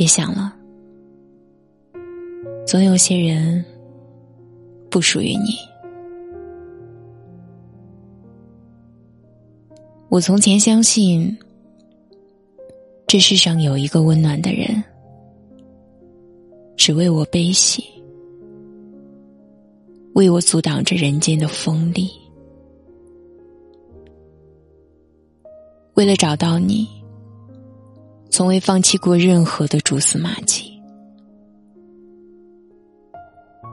别想了，总有些人不属于你。我从前相信，这世上有一个温暖的人，只为我悲喜，为我阻挡着人间的锋利。为了找到你，从未放弃过任何的蛛丝马迹，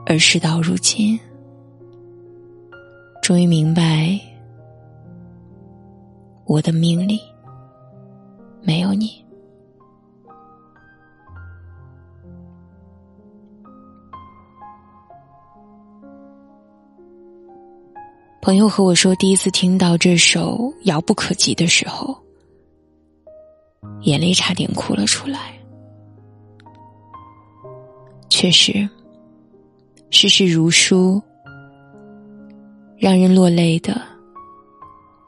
而事到如今，终于明白，我的命里没有你。朋友和我说，第一次听到这首《遥不可及》的时候，眼泪差点哭了出来。确实，世事如书，让人落泪的，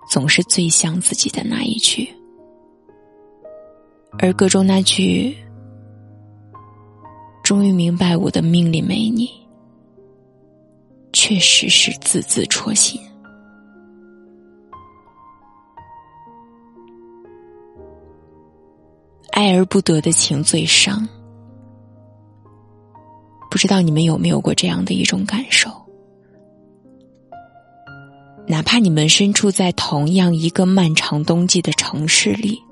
总是最像自己的那一句，而歌中那句“终于明白我的命里没你”，确实是字字戳心。爱而不得的情最伤，不知道你们有没有过这样的一种感受？哪怕你们身处在同样一个漫长冬季的城市里，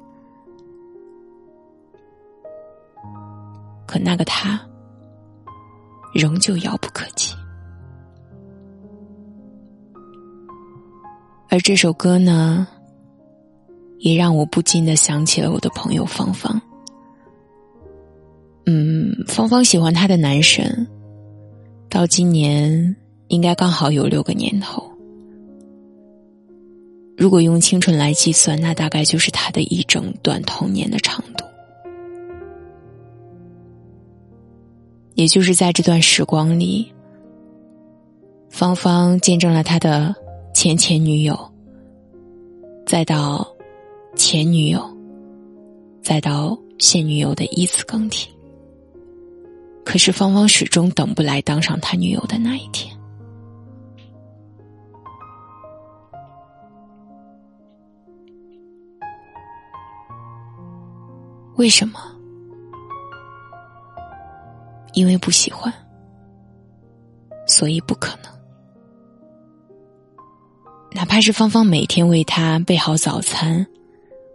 可那个他，仍旧遥不可及。而这首歌呢？也让我不禁的想起了我的朋友芳芳。嗯，芳芳喜欢她的男神，到今年应该刚好有六个年头。如果用青春来计算，那大概就是他的一整段童年的长度。也就是在这段时光里，芳芳见证了他的前前女友，再到。前女友，再到现女友的依次更替，可是芳芳始终等不来当上他女友的那一天。为什么？因为不喜欢，所以不可能。哪怕是芳芳每天为他备好早餐。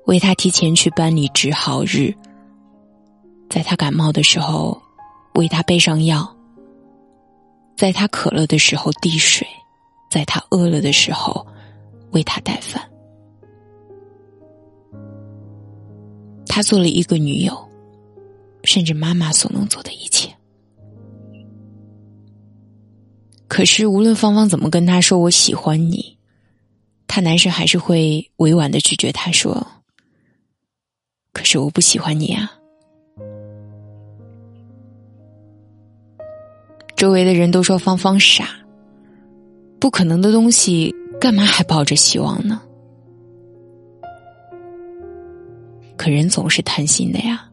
为他提前去班里值好日，在他感冒的时候为他备上药，在他渴了的时候递水，在他饿了的时候为他带饭。他做了一个女友，甚至妈妈所能做的一切。可是无论芳芳怎么跟他说“我喜欢你”，他男神还是会委婉的拒绝他说。可是我不喜欢你啊！周围的人都说芳芳傻，不可能的东西干嘛还抱着希望呢？可人总是贪心的呀。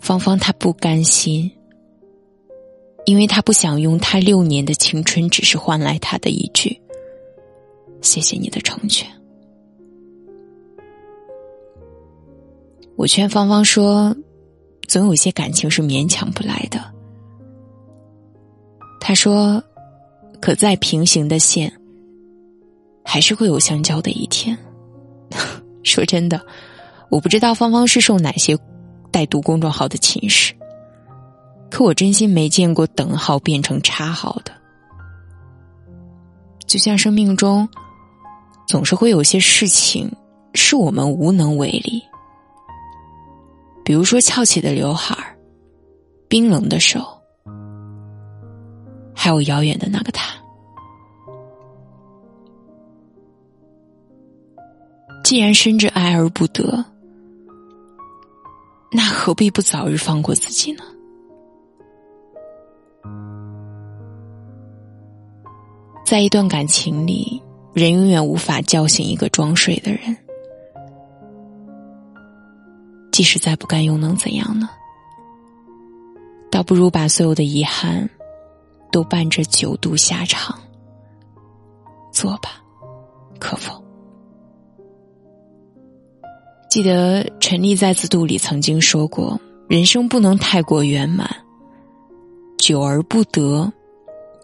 芳芳她不甘心，因为她不想用她六年的青春，只是换来他的一句“谢谢你的成全”。我劝芳芳说：“总有些感情是勉强不来的。”他说：“可在平行的线，还是会有相交的一天。”说真的，我不知道芳芳是受哪些带读公众号的侵蚀，可我真心没见过等号变成叉号的。就像生命中，总是会有些事情是我们无能为力。比如说翘起的刘海，冰冷的手，还有遥远的那个他。既然深知爱而不得，那何必不早日放过自己呢？在一段感情里，人永远无法叫醒一个装睡的人。即使再不甘，又能怎样呢？倒不如把所有的遗憾都伴着九度下场。做吧，可否？记得陈丽在自度里曾经说过：“人生不能太过圆满，久而不得，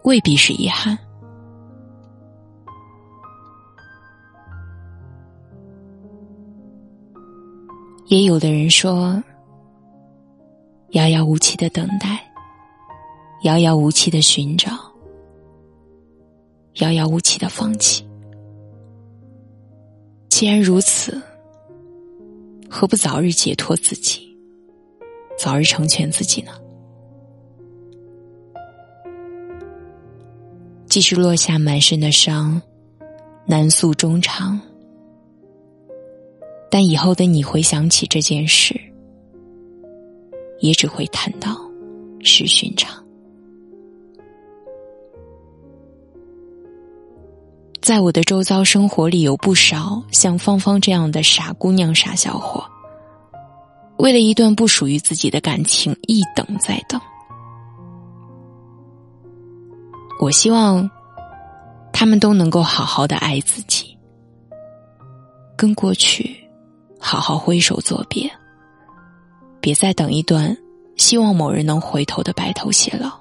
未必是遗憾。”也有的人说：“遥遥无期的等待，遥遥无期的寻找，遥遥无期的放弃。”既然如此。何不早日解脱自己，早日成全自己呢？继续落下满身的伤，难诉衷肠，但以后的你回想起这件事，也只会叹道是寻常。在我的周遭生活里，有不少像芳芳这样的傻姑娘、傻小伙，为了一段不属于自己的感情，一等再等。我希望他们都能够好好的爱自己，跟过去好好挥手作别，别再等一段希望某人能回头的白头偕老。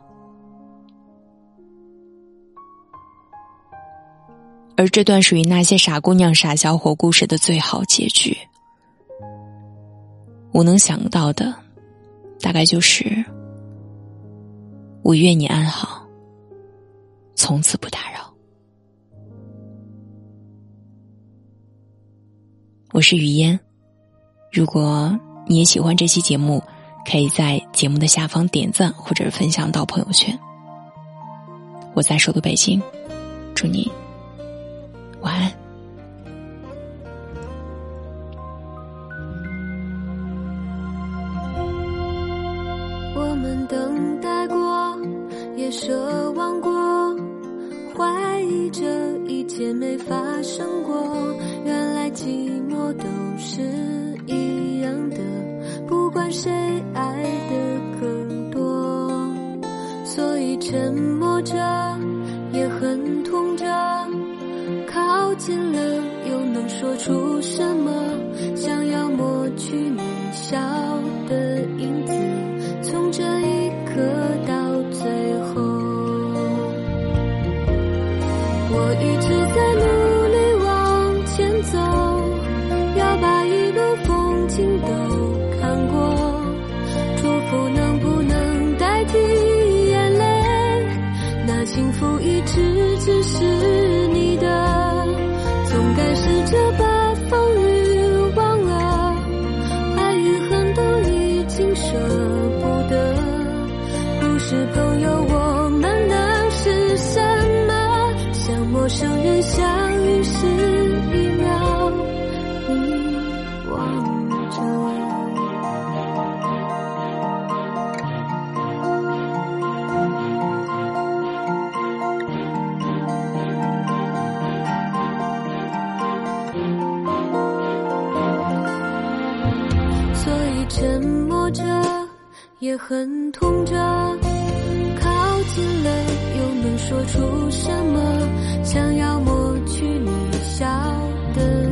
而这段属于那些傻姑娘、傻小伙故事的最好结局，我能想到的，大概就是：我愿你安好，从此不打扰。我是雨嫣，如果你也喜欢这期节目，可以在节目的下方点赞或者分享到朋友圈。我在首都北京，祝你。晚安。一切没发生过。原来寂寞都是一样的，不管谁爱的更多，所以沉默着也很痛着。靠近了，又能说出什么？想要抹去只是。也很痛着。靠近了，又能说出什么？想要抹去你笑的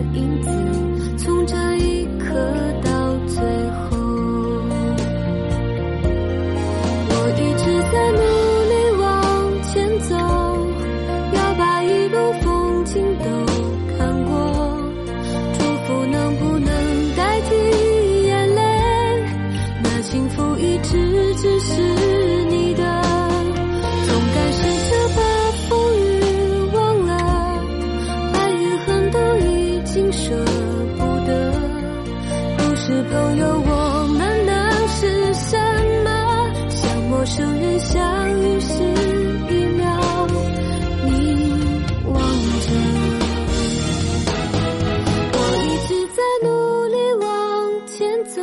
是朋友，我们能是什么？像陌生人相遇时一秒，你望着。我一直在努力往前走，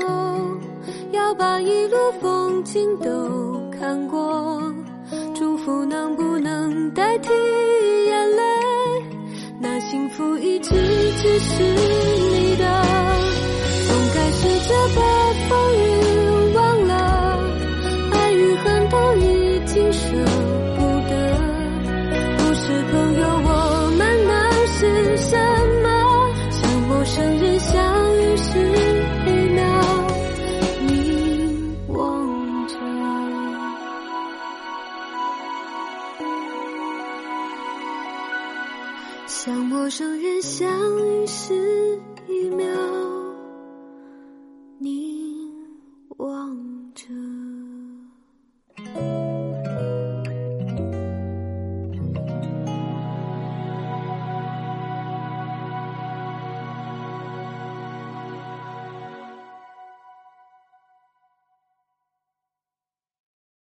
要把一路风景都看过。祝福能不能代替眼泪？那幸福一直只是